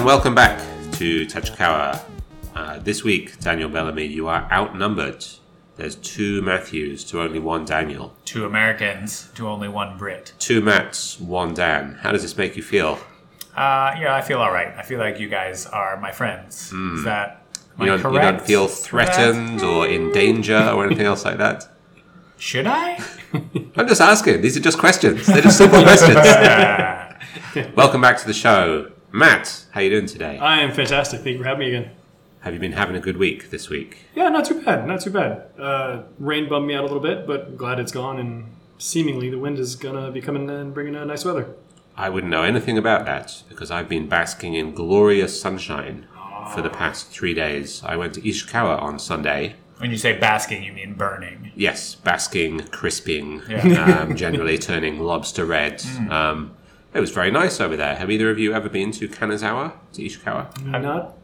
And welcome back to Tachikawa. Uh, this week, Daniel Bellamy, you are outnumbered. There's two Matthews to only one Daniel. Two Americans to only one Brit. Two Matts, one Dan. How does this make you feel? Uh, yeah, I feel all right. I feel like you guys are my friends. Is that am Hmm. You don't, you don't feel threatened or in danger or anything else like that? Should I? I'm just asking. These are just questions. They're just simple questions. Welcome back to the show. Matt, how you doing today? I am fantastic. Thank you for having me again. Have you been having a good week this week? Yeah, not too bad. Not too bad. Uh, rain bummed me out a little bit, but glad it's gone. And seemingly the wind is gonna be coming and bringing a nice weather. I wouldn't know anything about that because I've been basking in glorious sunshine for the past three days. I went to Ishikawa on Sunday. When you say basking, you mean burning. Yes, basking, crisping, Yeah. um, generally turning lobster red. Um, it was very nice over there. Have either of you ever been to Kanazawa, to Ishikawa? I'm not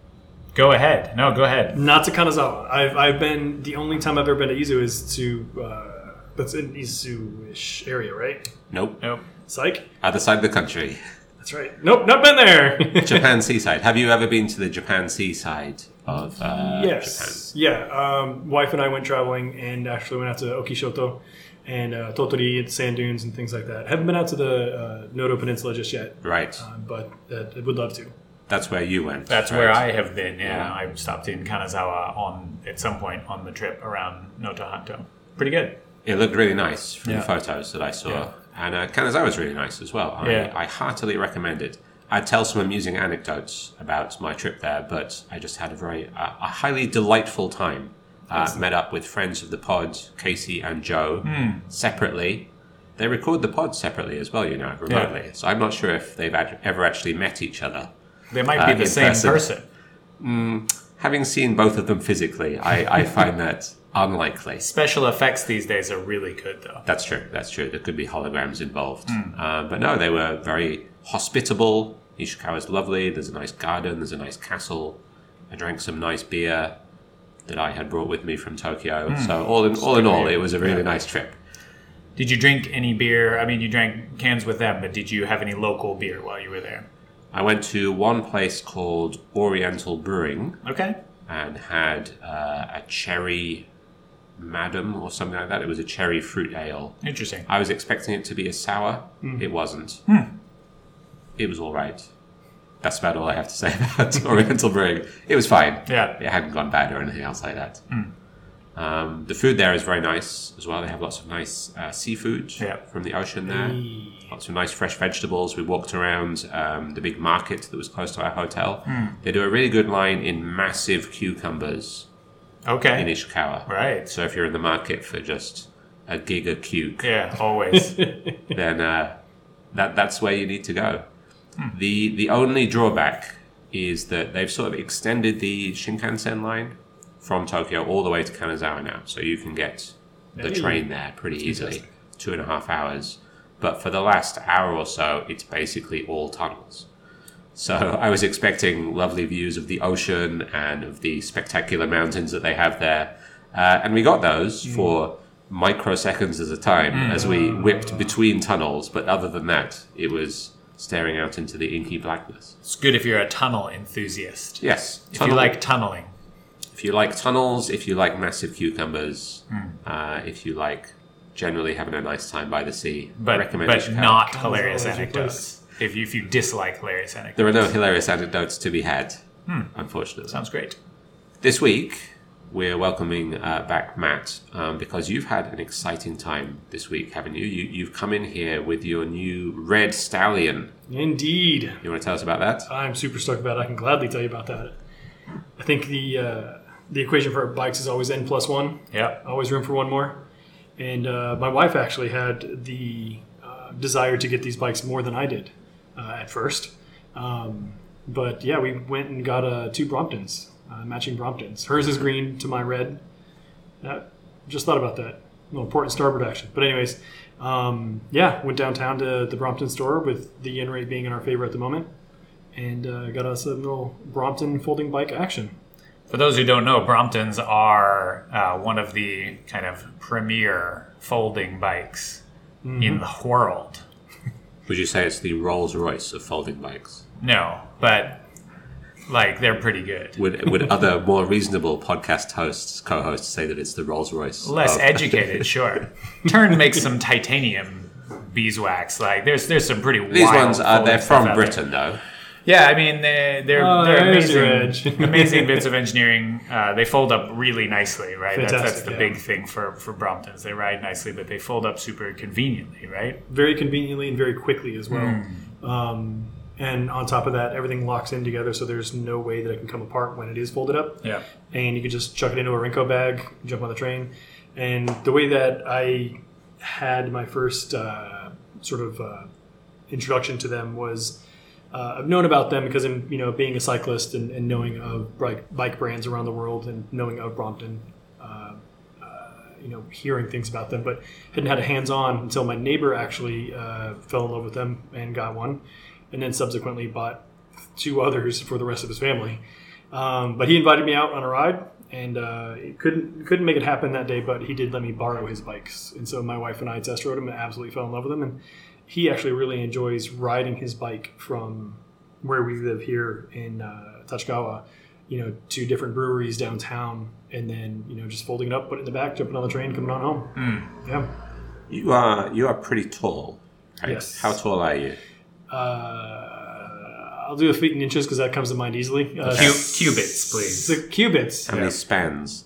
Go ahead. No, go ahead. not to Kanazawa. I've I've been the only time I've ever been to Izu is to uh, that's in Izu-ish area, right? Nope. Nope. Psych. Other side of the country. That's right. Nope, not been there. Japan seaside. Have you ever been to the Japan seaside of uh, yes. Yeah. Um, wife and I went traveling and actually went out to Okishoto and uh, Tottori and sand dunes and things like that. Haven't been out to the uh, Noto Peninsula just yet, Right. uh, but uh, I would love to. That's where you went. That's right? where I have been. Yeah, Yeah. I stopped in Kanazawa on at some point on the trip around Notohanto. Pretty good. It looked really nice from Yeah. the photos that I saw. Yeah. And uh, Kanazawa was really nice as well. I, Yeah. I heartily recommend it. I'd tell some amusing anecdotes about my trip there, but I just had a very uh, a highly delightful time. Uh, met up with friends of the pod, Casey and Joe, Hmm. separately. They record the pod separately as well, you know, remotely. So I'm not sure if they've ad- ever actually met each other. They might be Uh, the same person. person. Having seen both of them physically, I, I find that unlikely. Special effects these days are really good, though. That's true. That's true. There could be holograms involved. Uh, but no, they were very hospitable. Ishikawa's lovely. There's a nice garden. There's a nice castle. I drank some nice beer that I had brought with me from Tokyo. Hmm. So all in all, in all, it was a really nice trip. Did you drink any beer? I mean, you drank cans with them, but did you have any local beer while you were there? I went to one place called Oriental Brewing Okay. and had uh, a cherry madam or something like that. It was a cherry fruit ale. Interesting. I was expecting it to be a sour. Hmm. It wasn't. Hmm. It was all right. That's about all I have to say about Oriental Brewing. It was fine. Yeah. It hadn't gone bad or anything else like that. Um, the food there is very nice as well. They have lots of nice uh, seafood Yeah. from the ocean there. Lots of nice fresh vegetables. We walked around um, the big market that was close to our hotel. They do a really good line in massive cucumbers Okay. in. Ishikawa. Right. So if you're in the market for just a gig of cuke, Yeah, always. then uh, that that's where you need to go. Hmm. The the only drawback is that they've sort of extended the Shinkansen line from Tokyo all the way to Kanazawa now, so you can get the train there pretty easily, two and a half hours. But for the last hour or so, it's basically all tunnels. So I was expecting lovely views of the ocean and of the spectacular mountains that they have there, uh, and we got those hmm. for microseconds at a time hmm. as we whipped between tunnels. But other than that, it was staring out into the inky blackness. it's good if you're a tunnel enthusiast. Yes, If you like tunneling. if you like tunnels, if you like massive cucumbers, uh, if you like generally having a nice time by the sea, I But, recommend but not Comes hilarious always anecdotes. If you, if you dislike hilarious anecdotes. There are no hilarious anecdotes to be had, unfortunately. Sounds great. This week, we're welcoming uh, back Matt um, because you've had an exciting time this week, haven't you? you? You've come in here with your new red stallion. Indeed. You want to tell us about that? I'm super stoked about it. I can gladly tell you about that. I think the uh, the equation for bikes is always n plus one. Yeah. Always room for one more. And uh, my wife actually had the uh, desire to get these bikes more than I did uh, at first. Um, but yeah, we went and got uh, two Bromptons, uh, matching Bromptons. Hers is green to my red. Uh, just thought about that. A little important starboard action. But anyways, um, yeah, went downtown to the Brompton store with the yen rate being in our favor at the moment, and uh, got us a little Brompton folding bike action. For those who don't know, Bromptons are uh, one of the kind of premier folding bikes in the world. Would you say it's the Rolls Royce of folding bikes? No, but like they're pretty good. Would would other more reasonable podcast hosts, co-hosts, say that it's the Rolls Royce? Less of- educated, sure. Turn makes some titanium beeswax. Like there's there's some pretty These wild ones are they're from. Britain, though. Yeah, I mean they're they're, Oh, they're amazing, amazing bits of engineering. Uh, they fold up really nicely, right? that's that's the yeah. big thing for for Bromptons. They ride nicely, but they fold up super conveniently, right? very conveniently and very quickly as well. Hmm. Um, and on top of that, everything locks in together, so there's no way that it can come apart when it is folded up. Yeah. And you can just chuck it into a Rinko bag, jump on the train. And the way that I had my first uh, sort of uh, introduction to them was uh, I've known about them because I'm, you know, being a cyclist and, and knowing of bike, bike brands around the world and knowing of Brompton, uh, uh, you know, hearing things about them, but hadn't had a hands-on until my neighbor actually uh, fell in love with them and got one, and then subsequently bought two others for the rest of his family. Um, but he invited me out on a ride, and uh, couldn't couldn't make it happen that day. But he did let me borrow his bikes, and so my wife and I test rode him and absolutely fell in love with him. And he actually really enjoys riding his bike from where we live here in uh, Tachikawa, you know, to different breweries downtown, and then you know just folding it up, putting it in the back, jumping on the train, coming on home. Yeah. You are you are pretty tall. Right? Yes. How tall are you? Uh, I'll do the feet in inches because that comes to mind easily. Uh, Cu- cubits, please. The cubits. How many spans?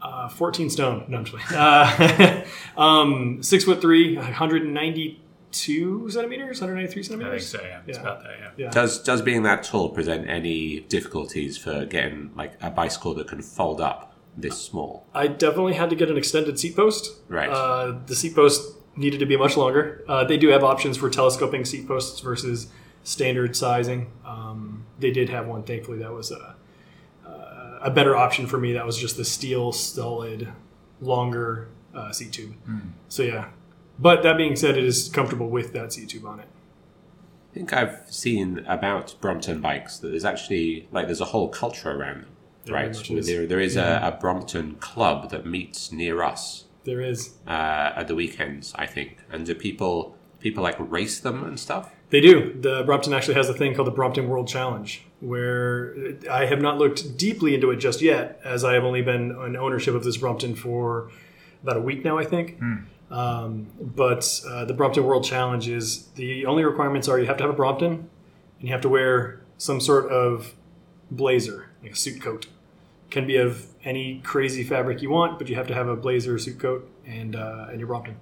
Uh, 14 stone. No, I'm just playing. Uh, um, six foot three, 192 centimeters, 193 I think centimeters. so. Yeah, it's Yeah. about that. Yeah. Yeah. Does does being that tall present any difficulties for getting like a bicycle that can fold up this small? I definitely had to get an extended seat post. Right. Uh, the seat post needed to be much longer. Uh, they do have options for telescoping seat posts versus standard sizing. Um, they did have one, thankfully, that was a, uh, a better option for me. That was just the steel, solid, longer uh, seat tube. So, yeah. But that being said, it is comfortable with that seat tube on it. I think I've seen about Brompton bikes that there's actually like there's a whole culture around them, very right? There there is a, a Brompton club that meets near us There is. uh, at the weekends, I think, and do people people like race them and stuff? They do. The Brompton actually has a thing called the Brompton World Challenge, where I have not looked deeply into it just yet, as I have only been in ownership of this Brompton for about a week now, I think. Um, but uh, the Brompton World Challenge is the only requirements are you have to have a Brompton, and you have to wear some sort of blazer, like a suit coat. Can be of any crazy fabric you want, but you have to have a blazer, suit coat, and uh, and your Brompton,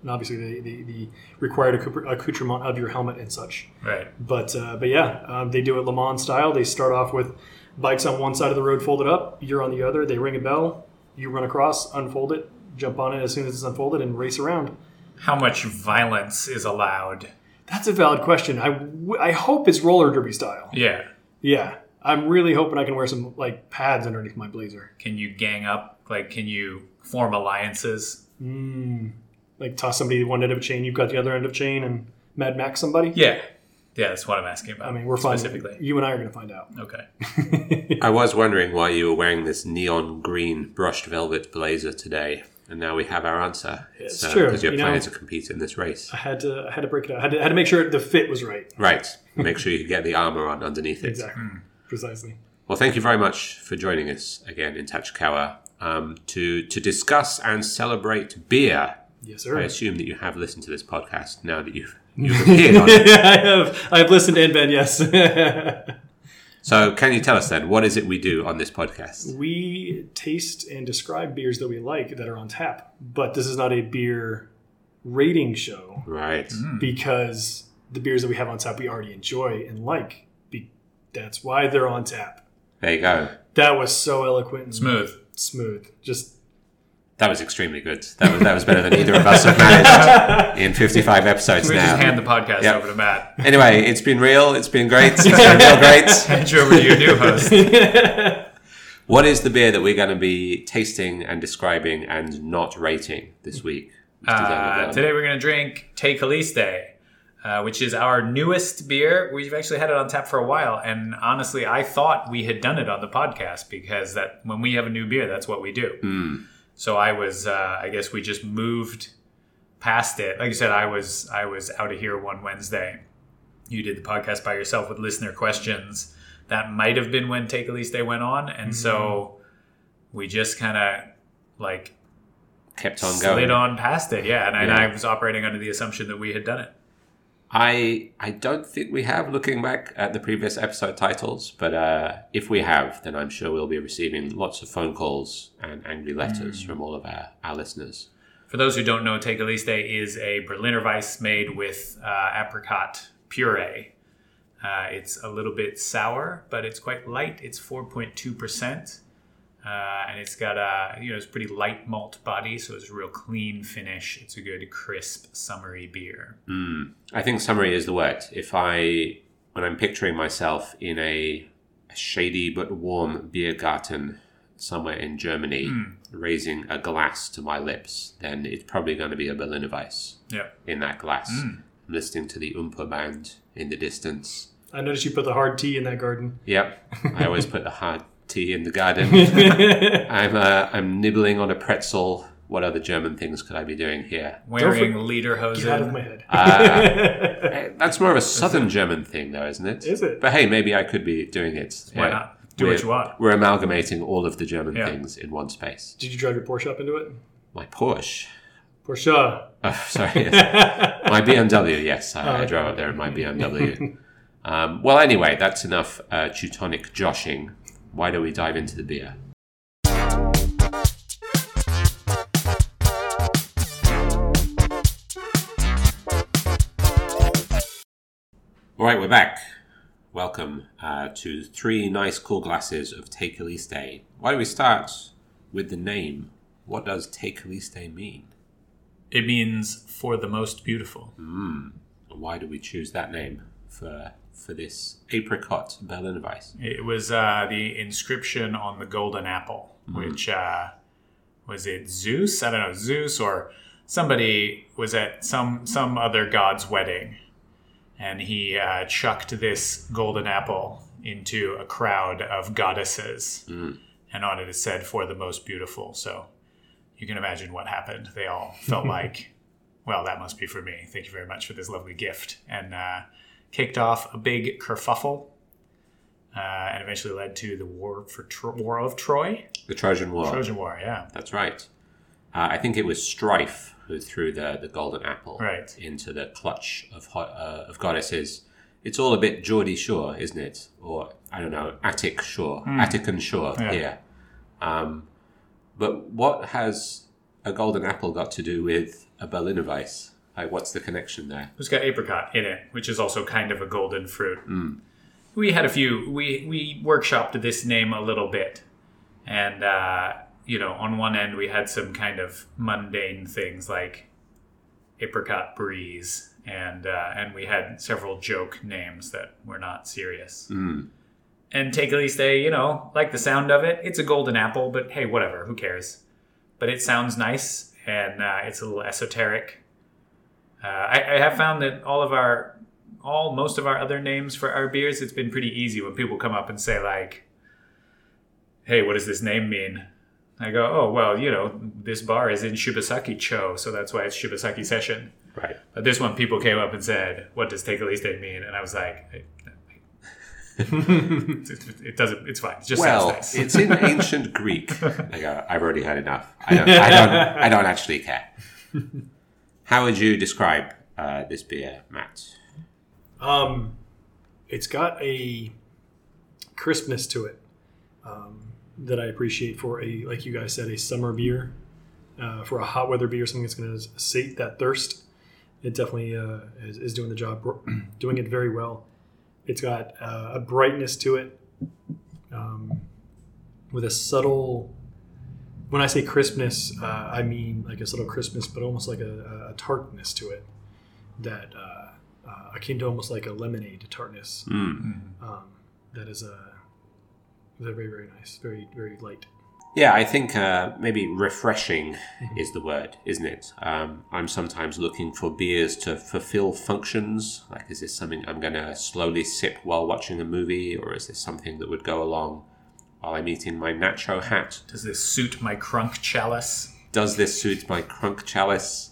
and obviously the, the, the required accoutrement of your helmet and such. Right. But uh, but yeah, um, they do it Le Mans style. They start off with bikes on one side of the road folded up, you're on the other. They ring a bell, you run across, unfold it, jump on it as soon as it's unfolded, and race around. How much violence is allowed? That's a valid question. I, w- I hope it's roller derby style. Yeah. Yeah, I'm really hoping I can wear some like pads underneath my blazer. Can you gang up? Like, can you form alliances? Hmm. Like toss somebody one end of a chain, you've got the other end of chain, and Mad Max somebody. Yeah. Yeah, that's what I'm asking about. I mean, we're fine. specifically. You and I are going to find out. Okay. I was wondering why you were wearing this neon green brushed velvet blazer today, and now we have our answer. It's true, because you're you planning know. to compete in this race, I had to I had to break it out. I had to, I had to make sure the fit was right. right? Make sure you get the armor on underneath it. Exactly. Hmm. Precisely. Well, thank you very much for joining us again in Tachikawa um, to to discuss and celebrate beer. Yes, I assume that you have listened to this podcast now that you've you've appeared on it. I have I have listened and been yes. So, can you tell us then what is it we do on this podcast? we taste and describe beers that we like that are on tap, but this is not a beer rating show Right. because the beers that we have on tap we already enjoy and like. Be- that's why they're on tap. There you go. That was so eloquent and Smooth. smooth. Just That was extremely good. That was that was better than either of us have managed in 55 episodes We now. just hand the podcast Yep. over to Matt. Anyway, it's been real. It's been great. It's been real great. Hand you over to your new host. What is the beer that we're going to be tasting and describing and not rating this week? Uh, today we're going to drink Te Caliste, uh, which is our newest beer. We've actually had it on tap for a while, and honestly, I thought we had done it on the podcast because that when we have a new beer, that's what we do. Hmm. So I was, uh, I guess we just moved past it. Like you said, I was, I was out of here one Wednesday. You did the podcast by yourself with listener questions. that might have been when Take a Least Day went on, and so we just kind of like Kept on slid going. on past it. Yeah, and, and I was operating under the assumption that we had done it. I I don't think we have looking back at the previous episode titles, but uh, if we have, then I'm sure we'll be receiving lots of phone calls and angry letters from all of our, our listeners. For those who don't know, Take a Least Day is a Berliner Weiss made with uh, apricot puree. Uh, it's a little bit sour, but it's quite light. It's 4.2%. Uh, and it's got a, you know, it's pretty light malt body, so it's a real clean finish. It's a good, crisp, summery beer. Hmm. I think summery is the word. If I, when I'm picturing myself in a, a shady but warm beer garden somewhere in Germany, hmm. raising a glass to my lips, then it's probably going to be a Berliner Weiss Yeah. in that glass. I'm listening to the Oompa band in the distance. I noticed you put the hard tea in that garden. Yep, I always put the hard tea in the garden. I'm uh, I'm nibbling on a pretzel. What other German things could I be doing here? Wearing Get out of my head. Eh, That's more of a southern German thing, though, isn't it? Is it? But hey, maybe I could be doing it. Why Yeah. not? Do what We're- you want. We're amalgamating all of the German Yeah. things in one space. Did you drive your Porsche up into it? My Porsche. Porsche. Oh, sorry. yes. my BMW. Yes, I, I okay. drove up there in my BMW. um, well, anyway, that's enough uh, Teutonic joshing. Why don't we dive into the beer? All right, we're back. Welcome uh, to three nice, cool glasses of Take a Why don't we start with the name? What does a mean? It means for the most beautiful. Why do we choose that name for for this apricot Berliner Weiss? It was uh, the inscription on the golden apple, which uh, was it Zeus? I don't know Zeus or somebody was at some some other god's wedding, and he uh, chucked this golden apple into a crowd of goddesses, and on it it said "for the most beautiful." So you can imagine what happened. They all felt like, well, that must be for me. Thank you very much for this lovely gift, and uh, kicked off a big kerfuffle uh, and eventually led to the war for Tro- War of Troy, The Trojan War. Trojan War. Yeah, That's right. Uh, I think it was Strife who threw the, the golden apple Right. into the clutch of uh, of goddesses. It's all a bit Geordie Shore, isn't it? Or I don't know, Attic Shore, Attican Shore. Yeah. here. Um, but what has a golden apple got to do with a Berliner Weiss? Like, what's the connection there? it's got apricot in it, which is also kind of a golden fruit. We had a few. We we workshopped this name a little bit, and uh, you know, on one end we had some kind of mundane things like apricot breeze, and uh, and we had several joke names that were not serious. And take at least a you know like the sound of it. It's a golden apple, but hey, whatever. Who cares? But it sounds nice, and uh, it's a little esoteric. Uh, I, I have found that all of our, all most of our other names for our beers, it's been pretty easy when people come up and say like, "Hey, what does this name mean?" I go, "Oh, well, you know, this bar is in Shibasaki Cho, so that's why it's Shibasaki Session." Right. But this one, people came up and said, "What does take a least day mean?" And I was like, "Hey, it, doesn't. It's fine. It just Well, sounds nice." it's in ancient Greek. I go, I've already had enough. I don't, I don't, I don't actually care. How would you describe uh, this beer, Matt? Um, it's got a crispness to it um, that I appreciate for a, like you guys said, a summer beer. Uh, for a hot weather beer, something that's going to sate that thirst. It definitely uh, is, is doing the job, doing it very well. It's got uh, a brightness to it, um, with a subtle. When I say crispness, uh, I mean like a subtle crispness, but almost like a, a tartness to it that uh, uh, akin to almost like a lemonade tartness. Um, that is a they're very very nice, very very light. Yeah, I think uh, maybe refreshing is the word, isn't it? Um, I'm sometimes looking for beers to fulfill functions. Like, is this something I'm going to slowly sip while watching a movie, or is this something that would go along while I'm eating my nacho hat? Does this suit my crunk chalice? Does this suit my crunk chalice?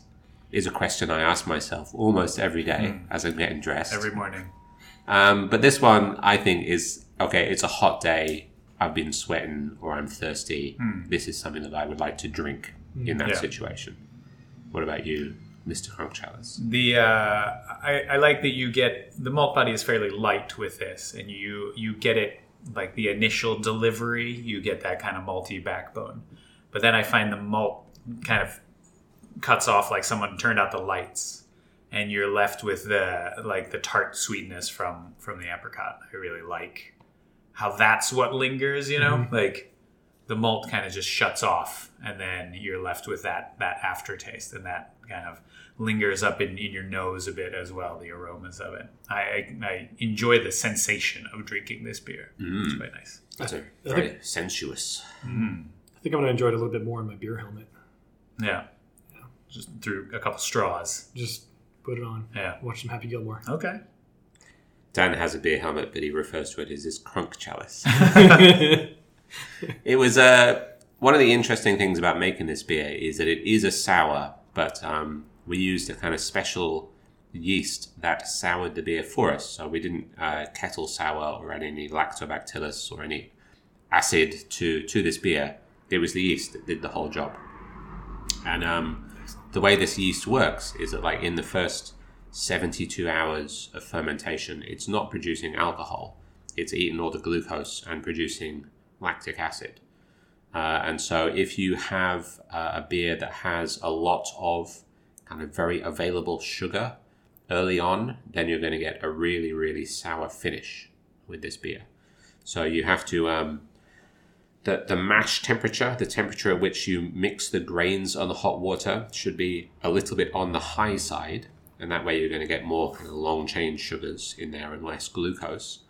Is a question I ask myself almost every day as I'm getting dressed. Every morning. Um, but this one, I think, is okay, it's a hot day, I've been sweating or I'm thirsty. This is something that I would like to drink in that Yeah. situation. What about you, Mr. Crunk Chalice? The uh, I, I like that you get the malt body is fairly light with this, and you you get it like the initial delivery, you get that kind of malty backbone, but then I find the malt kind of cuts off like someone turned out the lights, and you're left with the like the tart sweetness from from the apricot. I really like how that's what lingers, you know, mm-hmm. like the malt kind of just shuts off and then you're left with that that aftertaste and that kind of lingers up in, in your nose a bit as well the aromas of it I, I, I enjoy the sensation of drinking this beer it's quite nice That's a I very sensuous. I think I'm going to enjoy it a little bit more in my beer helmet. yeah just through a couple straws Just put it on. yeah Watch some Happy Gilmore. okay Dan has a beer helmet, but he refers to it as his Crunk Chalice. It was uh, one of the interesting things about making this beer is that it is a sour, but um, we used a kind of special yeast that soured the beer for us. So we didn't uh, kettle sour or add any lactobacillus or any acid to to this beer. It was the yeast that did the whole job. And um, the way this yeast works is that, like in the first 72 hours of fermentation, it's not producing alcohol. It's eating all the glucose and producing lactic acid. Uh, and so, if you have uh, a beer that has a lot of of very available sugar early on, then you're going to get a really, really sour finish with this beer. So, you have to. Um, the, the mash temperature, the temperature at which you mix the grains on the hot water, should be a little bit on the high side, and that way you're going to get more kind of long chain sugars in there and less glucose.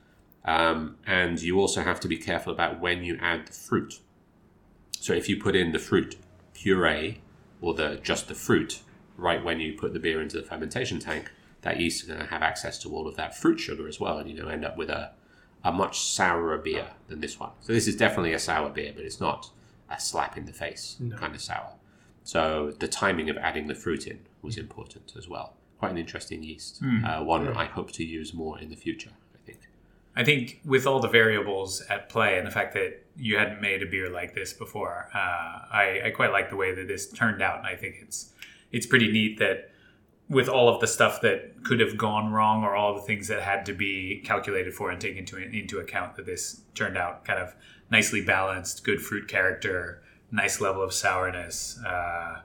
Um, and you also have to be careful about when you add the fruit. So if you put in the fruit puree or the just the fruit right when you put the beer into the fermentation tank, that yeast is going to have access to all of that fruit sugar as well, and you're going to end up with a, a much sourer beer than this one. So this is definitely a sour beer, but it's not a slap in the face kind of sour. So the timing of adding the fruit in was important as well. Quite an interesting yeast, uh, one I hope to use more in the future. I think. I think with all the variables at play and the fact that you hadn't made a beer like this before, uh, I, I quite like the way that this turned out, and I think it's it's pretty neat that with all of the stuff that could have gone wrong or all the things that had to be calculated for and taken into into account, that this turned out kind of nicely balanced, good fruit character, nice level of sourness. Uh,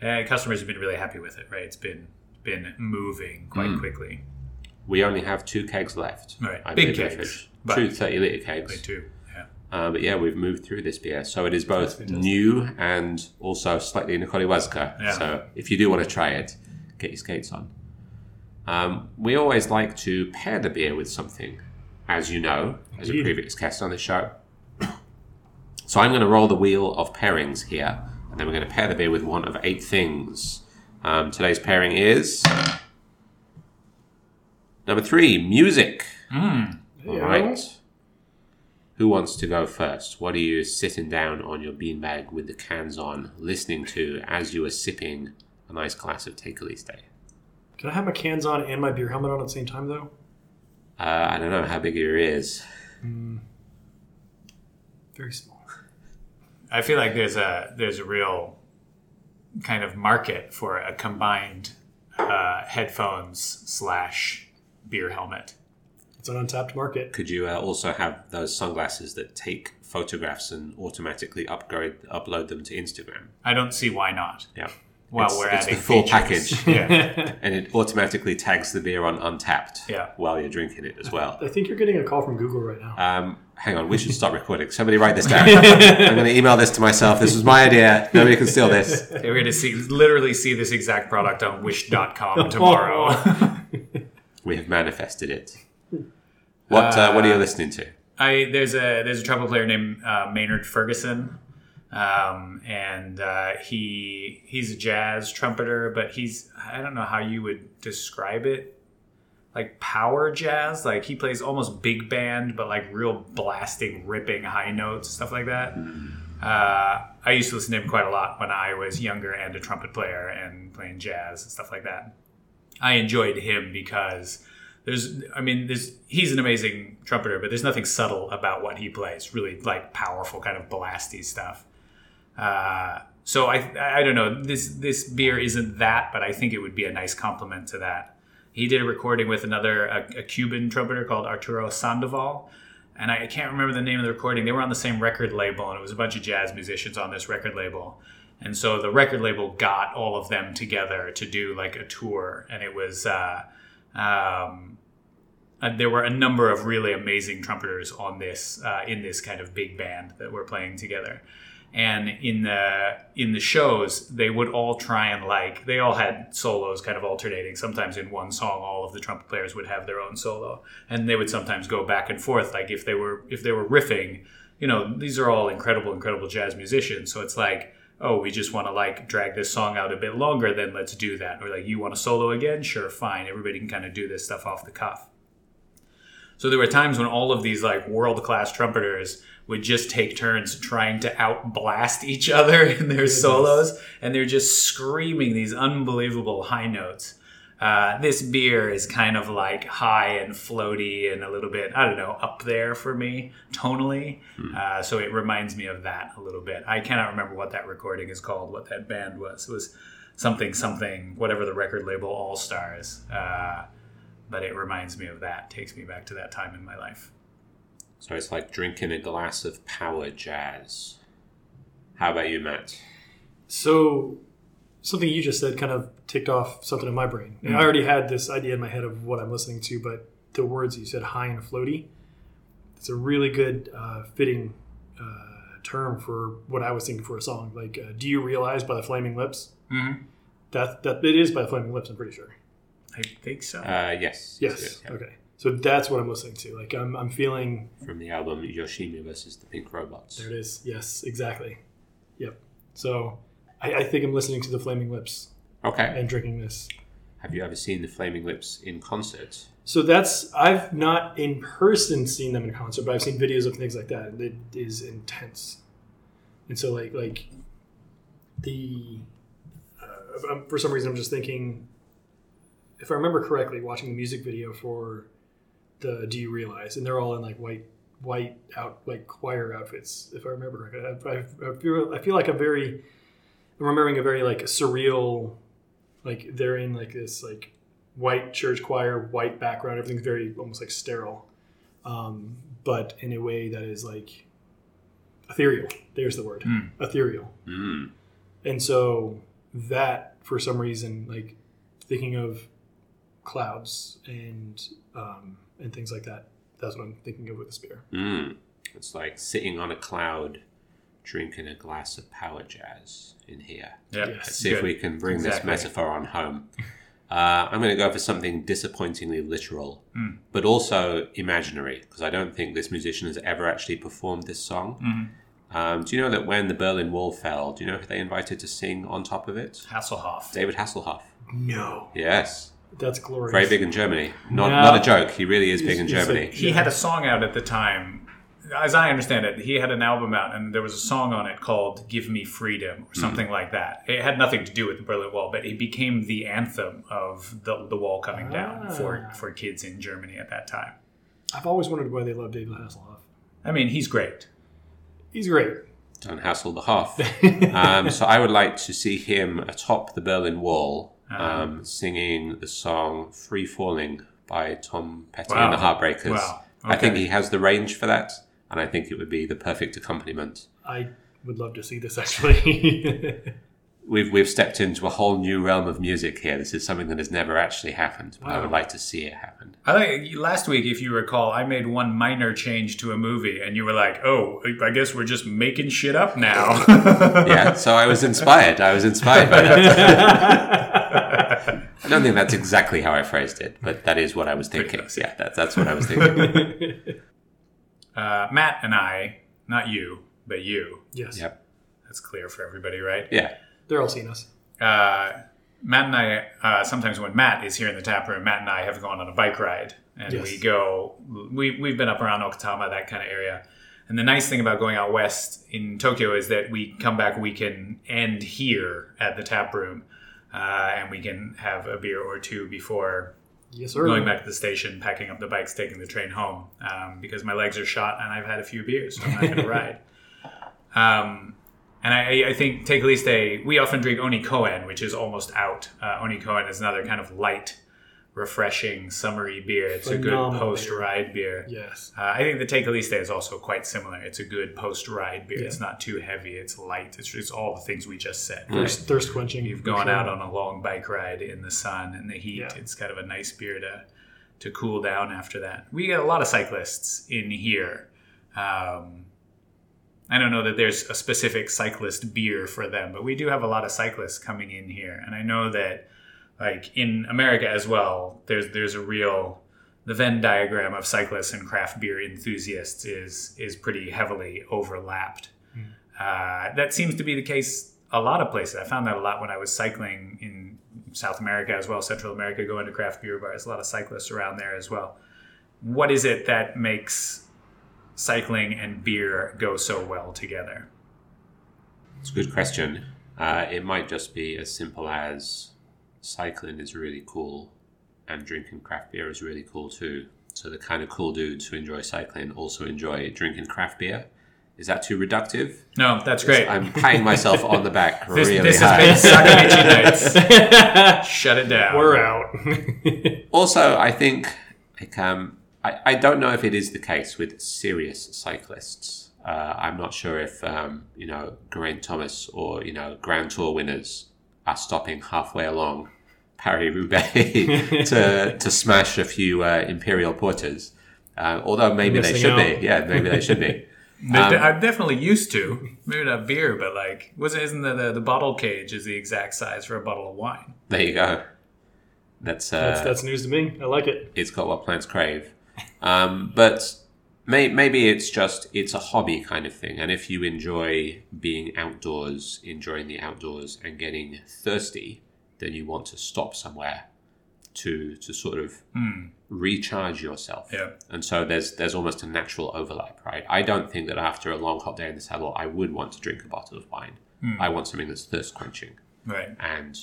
and customers have been really happy with it. Right, it's been been moving quite quickly. We only have two kegs left. Right. I Big believe in the kegs. Two 30 litre kegs. Yeah. Uh, but yeah, we've moved through this beer. So it is both new and also slightly Nikoliwazka. Yeah. So if you do want to try it, get your skates on. Um, we always like to pair the beer with something, as you know, as a previous guest on the show. So I'm going to roll the wheel of pairings here, and then we're going to pair the beer with one of eight things. Um, today's pairing is number three, music. All right. Who wants to go first? What are you sitting down on your beanbag with the cans on, listening to as you are sipping a nice glass of Take a Lease Day? Can I have my cans on and my beer helmet on at the same time, though? Uh, I don't know how big your ears. Very small. I feel like there's a there's a real kind of market for a combined uh, headphones slash beer helmet. It's an Untappd market. Could you uh, also have those sunglasses that take photographs and automatically upgrade upload them to Instagram? I don't see why not. Yeah. While It's- we're at it. it's adding the full features. package. yeah, And it automatically tags the beer on untapped Yeah. while you're drinking it as well. I think you're getting a call from Google right now. Um, hang on, we should stop recording. Somebody write this down. I'm going to email this to myself. This was my idea. Nobody can steal this. we're going to see literally see this exact product on Wish.com tomorrow. We have manifested it. What uh, What are you listening to? I there's a there's a trumpet player named uh, Maynard Ferguson, um, and uh, he he's a jazz trumpeter, but he's I don't know how you would describe it, like power jazz. Like he plays almost big band, but like real blasting, ripping high notes, stuff like that. Uh, I used to listen to him quite a lot when I was younger and a trumpet player and playing jazz and stuff like that. I enjoyed him because there's I mean there's he's an amazing trumpeter, but there's nothing subtle about what he plays. Really like powerful kind of blasty stuff. Uh, so I I don't know this this beer isn't that, but I think it would be a nice complement to that. He did a recording with another a, a Cuban trumpeter called Arturo Sandoval, and I can't remember the name of the recording. They were on the same record label, and it was a bunch of jazz musicians on this record label. And so the record label got all of them together to do like a tour, and it was uh, um, there were a number of really amazing trumpeters on this uh, in this kind of big band that were playing together. And in the in the shows, they would all try and like they all had solos kind of alternating. Sometimes in one song, all of the trumpet players would have their own solo, and they would sometimes go back and forth. Like if they were if they were riffing, you know, these are all incredible, incredible jazz musicians. So it's like oh, we just want to like drag this song out a bit longer, then let's do that. Or like, you want to solo again? Sure, fine. Everybody can kind of do this stuff off the cuff. So there were times when all of these like world class trumpeters would just take turns trying to outblast each other in their solos, and they're just screaming these unbelievable high notes. Uh, this beer is kind of like high and floaty and a little bit, I don't know, up there for me tonally. Hmm. Uh, so it reminds me of that a little bit. I cannot remember what that recording is called, what that band was. It was something, something, whatever the record label, All Stars. Uh, but it reminds me of that, takes me back to that time in my life. So it's like drinking a glass of power jazz. How about you, Matt? So something you just said kind of ticked off something in my brain. And I already had this idea in my head of what I'm listening to, but the words you said, high and floaty, it's a really good uh, fitting uh, term for what I was thinking for a song. Like, uh, "Do you realize?" by the Flaming Lips. Mm-hmm. That that it is by the Flaming Lips. I'm pretty sure. I think so. Uh, yes. Yes. yeah. Okay. So that's what I'm listening to. Like, I'm I'm feeling. From the album Yoshimi versus the Pink Robots. There it is. Yes, exactly. Yep. So I, I think I'm listening to the Flaming Lips Okay. and drinking this. Have you ever seen the Flaming Lips in concert? So that's I've not in person seen them in concert, but I've seen videos of things like that. and It is intense, and so like like the uh, for some reason I'm just thinking, if I remember correctly, watching the music video for the Do You Realize, and they're all in like white white out like choir outfits. If I remember correctly, I, I, I feel I feel like I'm very remembering a very like surreal, like they're in like this like white church choir, white background. Everything's very almost like sterile, um, but in a way that is like ethereal. There's the word, Mm. ethereal. Mm. And so that, for some reason, like thinking of clouds and um, and things like that. That's what I'm thinking of with the beer. Mm. It's like sitting on a cloud, drinking a glass of power jazz in here. yeah. Yes. Let's see if we can bring Exactly. this metaphor on home. Uh, I'm going to go for something disappointingly literal, Mm. but also imaginary, because I don't think this musician has ever actually performed this song. Mhm. Um, do you know that when the Berlin Wall fell, do you know who they invited to sing on top of it? Hasselhoff. David Hasselhoff. No, Yes. that's glorious. Very big in Germany. Not, Yeah. not a joke. He really is big in He's- he's Germany. like- He had a song out at the time. As I understand it, he had an album out, and there was a song on it called "Give Me Freedom" or something like that. It had nothing to do with the Berlin Wall, but it became the anthem of the, the wall coming down for Ah. for kids in Germany at that time. I've always wondered why they love David Hasselhoff. I mean, he's great. He's great. Don't hassle the Hoff. um, so I would like to see him atop the Berlin Wall Uh-huh. um, singing the song Free Falling by Tom Petty Wow. and the Heartbreakers. Wow. I think he has the range for that, and I think it would be the perfect accompaniment. I would love to see this actually. We've, we've stepped into a whole new realm of music here. This is something that has never actually happened, but I would like to see it happen. I think last week, if you recall, I made one minor change to a movie, and you were like, "Oh, I guess we're just making shit up now." Yeah, so I was inspired. I was inspired by that. I don't think that's exactly how I phrased it, but that is what I was thinking. Yeah, that, that's what I was thinking. Uh, Matt and I, not you, but you. yes, Yep. That's clear for everybody, right? Yeah. they're all seeing us. uh, Matt and I, uh, sometimes when Matt is here in the tap room, Matt and I have gone on a bike ride, and Yes. we go. We we've been up around Okutama, that kind of area. And the nice thing about going out west in Tokyo is that we come back, we can end here at the tap room, uh, and we can have a beer or two before Yes, sir. going back to the station, packing up the bikes, taking the train home um, because my legs are shot and I've had a few beers, so I'm not going to ride. Um, and I, I think Take Liste, we often drink Oni Koen, which is almost out. Uh, Oni Koen is another kind of light, refreshing, summery beer. It's a good post ride beer. Yes. Uh, I think the Take Liste is also quite similar. It's a good post ride beer. Yeah. It's not too heavy, it's light. It's just all the things we just said. Thirst, thirst quenching. You've gone sure. out on a long bike ride in the sun and the heat. Yeah. It's kind of a nice beer to to cool down after that. We get a lot of cyclists in here. Um, I don't know that there's a specific cyclist beer for them, but we do have a lot of cyclists coming in here, and I know that like in America as well, there's there's a real the Venn diagram of cyclists and craft beer enthusiasts is is pretty heavily overlapped. Uh, that seems to be the case a lot of places. I found that a lot when I was cycling in South America as well, Central America, going to craft beer bars. A lot of cyclists around there as well. What is it that makes cycling and beer go so well together? It's a good question. Uh, it might just be as simple as cycling is really cool and drinking craft beer is really cool too. So the kind of cool dudes who enjoy cycling also enjoy drinking craft beer. Is that too reductive? No, that's great. I'm patting myself on the back this really this hard. has been Sakamichi Nights. Shut it down. We're out. Also, I think like um, I, I don't know if it is the case with serious cyclists. Uh, I'm not sure if um, you know Geraint Thomas or you know Grand Tour winners are stopping halfway along Paris Roubaix to to smash a few uh, Imperial Porters. Uh, although maybe they should out. be, yeah, maybe they should be. Um, I'm definitely used to. Maybe not beer, but like, wasn't isn't the, the the bottle cage is the exact size for a bottle of wine? There you go. That's uh, that's, that's news to me. I like it. it's got what plants crave. Um, but may, maybe it's just it's a hobby kind of thing, and if you enjoy being outdoors, enjoying the outdoors, and getting thirsty, then you want to stop somewhere to to sort of hmm. recharge yourself. Yeah. And so there's there's almost a natural overlap, right? I don't think that after a long hot day in the saddle, I would want to drink a bottle of wine. Hmm. I want something that's thirst quenching, Right. and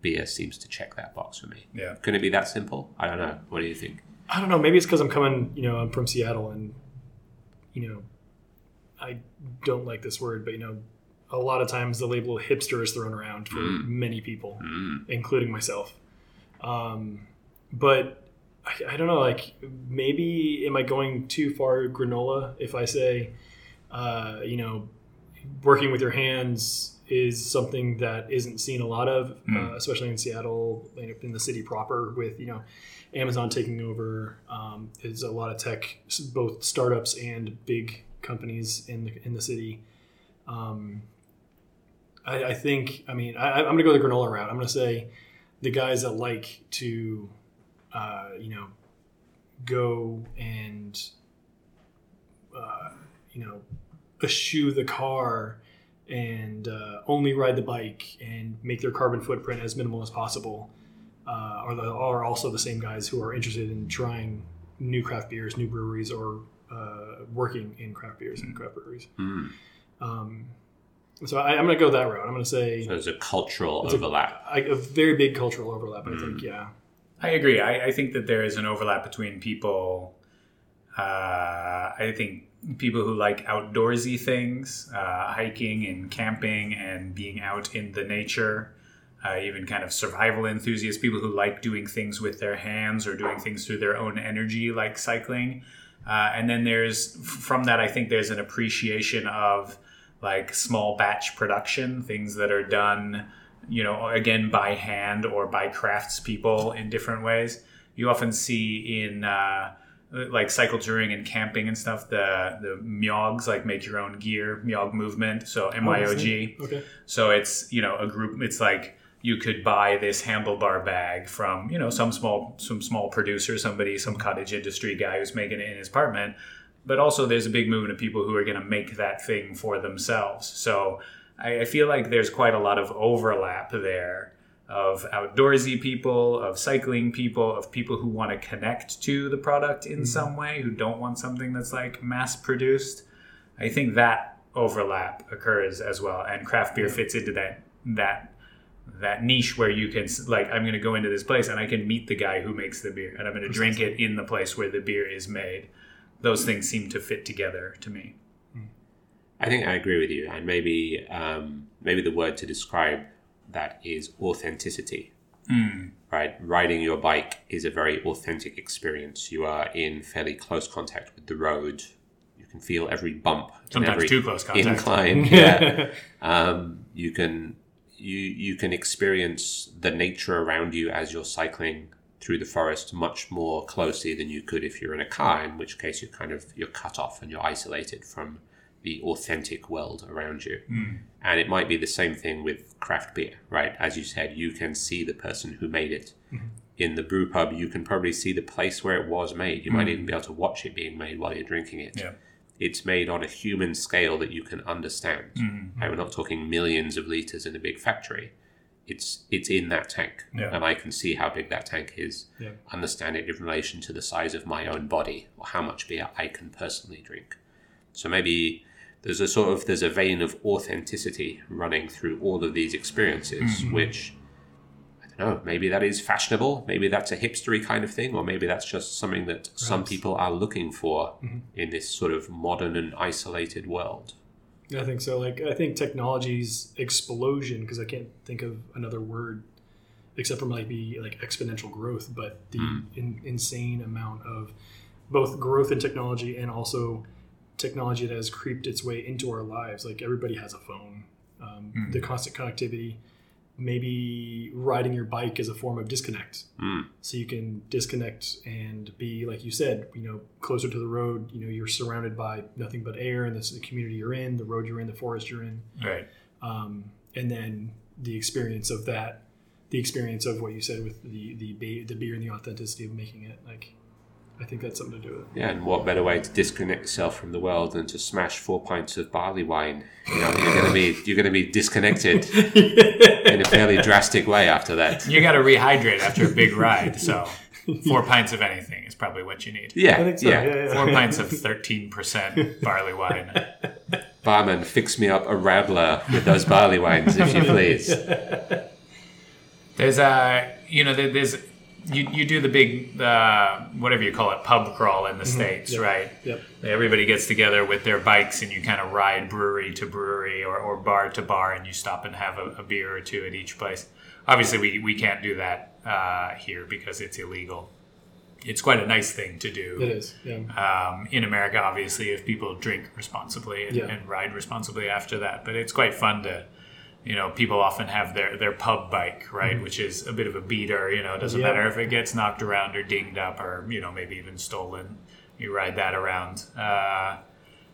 beer seems to check that box for me. Yeah. Can it be that simple? I don't know. What do you think? I don't know. Maybe it's because I'm coming. You know, I'm from Seattle, and you know, I don't like this word, but you know, a lot of times the label hipster is thrown around for many people, including myself. Um, but I, I don't know. Like, maybe am I going too far granola if I say, uh, you know, working with your hands is something that isn't seen a lot of, uh, especially in Seattle, in the city proper, with you know, Amazon taking over. Um, there's a lot of tech, both startups and big companies in the in the city. Um, I, I think. I mean, I, I'm going to go the granola route. I'm going to say the guys that like to, uh, you know, go and, uh, you know, eschew the car and uh, only ride the bike and make their carbon footprint as minimal as possible uh, are, the, are also the same guys who are interested in trying new craft beers, new breweries, or uh, working in craft beers and craft breweries. Mm. Um, so I, I'm going to go that route. I'm going to say So there's a cultural It's a- overlap. I, a very big cultural overlap. I think, yeah. I agree. I, I think that there is an overlap between people. Uh, I think people who like outdoorsy things, uh, hiking and camping and being out in the nature, uh, even kind of survival enthusiasts, people who like doing things with their hands or doing things through their own energy, like cycling. Uh, and then there's from that, I think there's an appreciation of like small batch production, things that are done you know, again by hand or by craftspeople in different ways. You often see in uh, like cycle touring and camping and stuff the the myogs like make your own gear myog movement. So oh, M Y O G. Okay. So it's you know a group. It's like you could buy this handlebar bag from you know some small some small producer, somebody, some cottage industry guy who's making it in his apartment. But also, there's a big movement of people who are going to make that thing for themselves. So I, I feel like there's quite a lot of overlap there of outdoorsy people, of cycling people, of people who want to connect to the product in mm-hmm. some way, who don't want something that's like mass produced. I think that overlap occurs as well, and craft beer fits into that that that niche where you can like I'm going to go into this place and I can meet the guy who makes the beer and I'm going to drink it in the place where the beer is made. Those mm-hmm. things seem to fit together to me. Mm. I think I agree with you, and maybe um, maybe the word to describe that is authenticity. Right, riding your bike is a very authentic experience. You are in fairly close contact with the road. You can feel every bump, Sometimes every too close contact. incline. Yeah, um, you can you you can experience the nature around you as you're cycling through the forest much more closely than you could if you're in a car. In which case, you're kind of you're cut off and you're isolated from the authentic world around you. Hmm. And it might be the same thing with craft beer, right? As you said, you can see the person who made it. Mm-hmm. In the brew pub, you can probably see the place where it was made. You might hmm. even be able to watch it being made while you're drinking it. Yeah. It's made on a human scale that you can understand. Hmm, and we're not talking millions of liters in a big factory. It's it's in that tank, Yeah. and I can see how big that tank is. Yeah. Understand it in relation to the size of my own body, or how much beer I can personally drink. So maybe there's a sort of there's a vein of authenticity running through all of these experiences, mm-hmm. which I don't know. Maybe that is fashionable. Maybe that's a hipstery kind of thing, or maybe that's just something that some people are looking for mm-hmm. in this sort of modern and isolated world. I think so. Like I think technology's explosion because I can't think of another word except for maybe like exponential growth, but the mm. in, insane amount of both growth in technology and also technology that has creeped its way into our lives. Like everybody has a phone, um, the constant connectivity. Maybe riding your bike is a form of disconnect, Mm. so you can disconnect and be like you said, you know, closer to the road. You know, you're surrounded by nothing but air, and this is the community you're in, the road you're in, the forest you're in Right. um, and then the experience of that, the experience of what you said with the the, the beer and the authenticity of making it. Like, I think that's something to do with it. Yeah, and what better way to disconnect yourself from the world than to smash four pints of barley wine? You know, you're gonna be you're gonna be disconnected in a fairly drastic way after that. You got to rehydrate after a big ride, so four pints of anything is probably what you need. Yeah, I think so. yeah. Yeah, yeah. Four pints of 13% barley wine. Barman, fix me up a radler with those barley wines, if you please. There's a, you know, there- there's, you, you do the big, uh, whatever you call it, pub crawl in the States, Yep. right? Yep. Everybody gets together with their bikes and you kind of ride brewery to brewery or, or bar to bar and you stop and have a, a beer or two at each place. Obviously, we, we can't do that uh, here because it's illegal. It's quite a nice thing to do. It is. Yeah. um, in America, obviously, if people drink responsibly and, Yeah. and ride responsibly after that. But it's quite fun to, you know, people often have their, their pub bike, right, which is a bit of a beater. You know, it doesn't Mm-hmm. Yeah. matter if it gets knocked around or dinged up or, you know, maybe even stolen. You ride that around. Uh,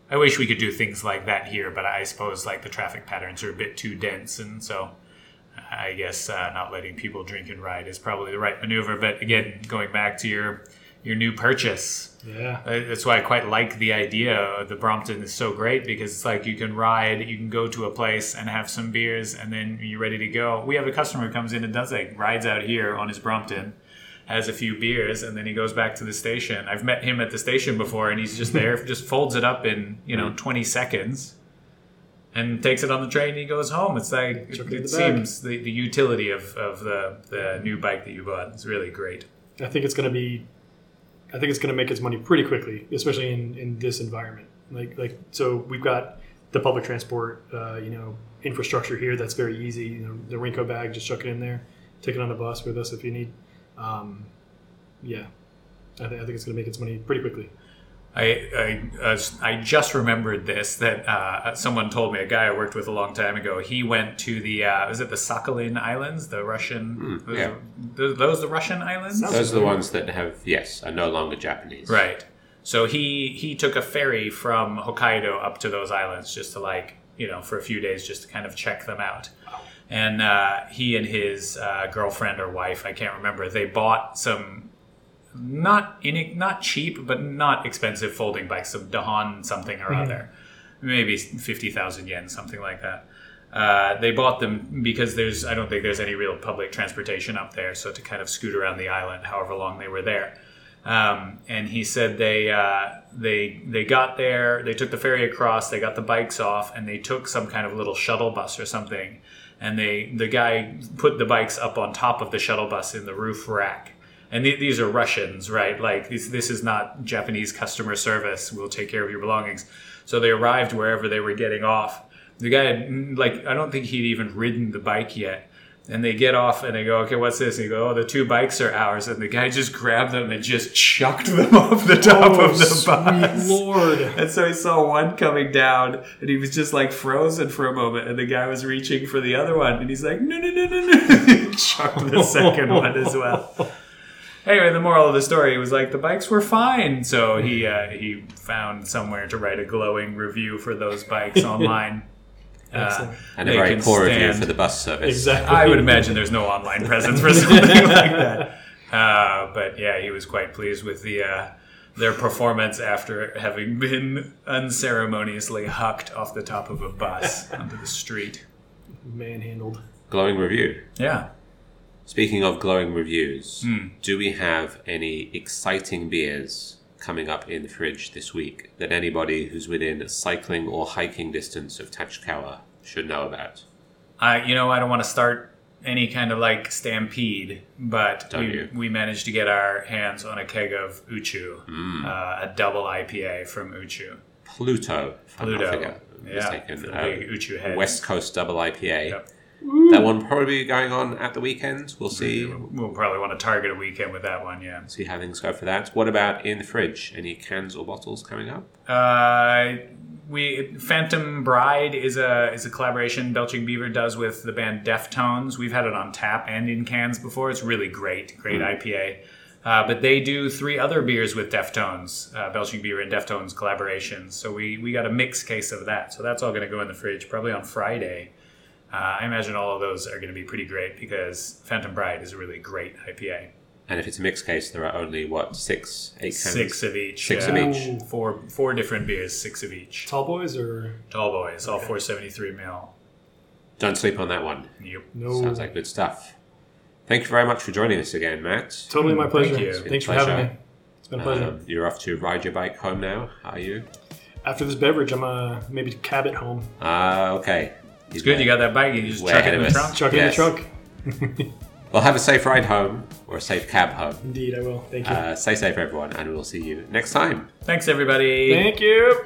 I wish we could do things like that here, but I suppose like the traffic patterns are a bit too dense, and so I guess uh, not letting people drink and ride is probably the right maneuver. But again, going back to your your new purchase, Yeah. uh, That's why I quite like the idea. of The Brompton is so great because it's like you can ride, you can go to a place and have some beers, and then you're ready to go. We have a customer who comes in and does like rides out here on his Brompton, has a few beers, and then he goes back to the station. I've met him at the station before, and he's just there, just folds it up in you know 20 seconds. And takes it on the train. and He goes home. It's like it, it seems the, the utility of, of the, the new bike that you bought is really great. I think it's going to be. I think it's going to make its money pretty quickly, especially in, in this environment. Like like so, we've got the public transport, uh, you know, infrastructure here that's very easy. You know, the Rinko bag, just chuck it in there, take it on the bus with us if you need. Um, yeah, I, th- I think it's going to make its money pretty quickly. I I, uh, I just remembered this that uh, someone told me a guy I worked with a long time ago. He went to the uh, was it the Sakhalin Islands, the Russian those, yeah. those, those the Russian islands, Those are the ones that have, yes, are no longer Japanese. right? So he he took a ferry from Hokkaido up to those islands just to like you know for a few days just to kind of check them out. And uh, he and his uh, girlfriend or wife, I can't remember, they bought some not in not cheap but not expensive folding bikes, some Dahon something or other, maybe fifty thousand yen, something like that. Uh, they bought them because there's I don't think there's any real public transportation up there, so to kind of scoot around the island, however long they were there. Um, and he said they uh, they they got there, they took the ferry across, they got the bikes off, and they took some kind of little shuttle bus or something, and they the guy put the bikes up on top of the shuttle bus in the roof rack. And th- these are Russians, right? Like this, this is not Japanese customer service. We'll take care of your belongings. So they arrived wherever they were getting off. The guy had mm, like I don't think he'd even ridden the bike yet. And they get off and they go, okay, what's this? And you go, oh, the two bikes are ours. And the guy just grabbed them and just chucked them off the top Oh, of the sweet bus. lord. And so he saw one coming down, and he was just like frozen for a moment. And the guy was reaching for the other one, and he's like, "No, no, no, no, no!" Chucked the second one as well. Anyway, the moral of the story was like the bikes were fine. So he uh, he found somewhere to write a glowing review for those bikes online. Uh, And a very can poor review for the bus service. Exactly. I would imagine there's no online presence for something like that. Uh, but yeah, he was quite pleased with the uh, their performance after having been unceremoniously hucked off the top of a bus onto the street. Manhandled. Glowing review. Yeah. Speaking of glowing reviews, Hmm. do we have any exciting beers coming up in the fridge this week that anybody who's within cycling or hiking distance of Tachikawa should know about? I, you know, I don't want to start any kind of like stampede, but Don't we, you? we managed to get our hands on a keg of Uchu, Hmm. uh, a double IPA from Uchu. Pluto. if I'm not Pluto. Yeah, mistaken. the Uh, Uchu head. West Coast double IPA. Yep. That one probably be going on at the weekend. We'll see. We'll probably want to target a weekend with that one, yeah. See how things go for that. What about in the fridge? Any cans or bottles coming up? Uh, we Phantom Bride is a is a collaboration Belching Beaver does with the band Deftones. We've had it on tap and in cans before. It's really great, great IPA. Uh, but they do three other beers with Deftones, uh, Belching Beaver and Deftones collaborations. So we we got a mix case of that. So that's all going to go in the fridge probably on Friday. Uh, I imagine all of those are going to be pretty great because Phantom Bride is a really great IPA. And if it's a mixed case, there are only what six, eight cans. Six of each. Six of each. Four four different beers, six of each. Tall boys or Tall boys, all 473 mil. Don't sleep on that one. Yep. no? Sounds like good stuff. Thank you very much for joining us again, Matt. totally my Mm, thank pleasure. you. Thanks for Pleasure. having me. It's been a pleasure. Um, you're off to ride your bike home now, are you? After this beverage, I'm uh, maybe cab it home. Ah, okay. It's good you got that bike. And you just Way chuck ahead it in of the us. trunk. Chuck Yes. in the trunk. Well, have a safe ride home or a safe cab home. Indeed, I will. Thank you. Uh, stay safe, everyone, and we'll see you next time. Thanks, everybody. Thank you.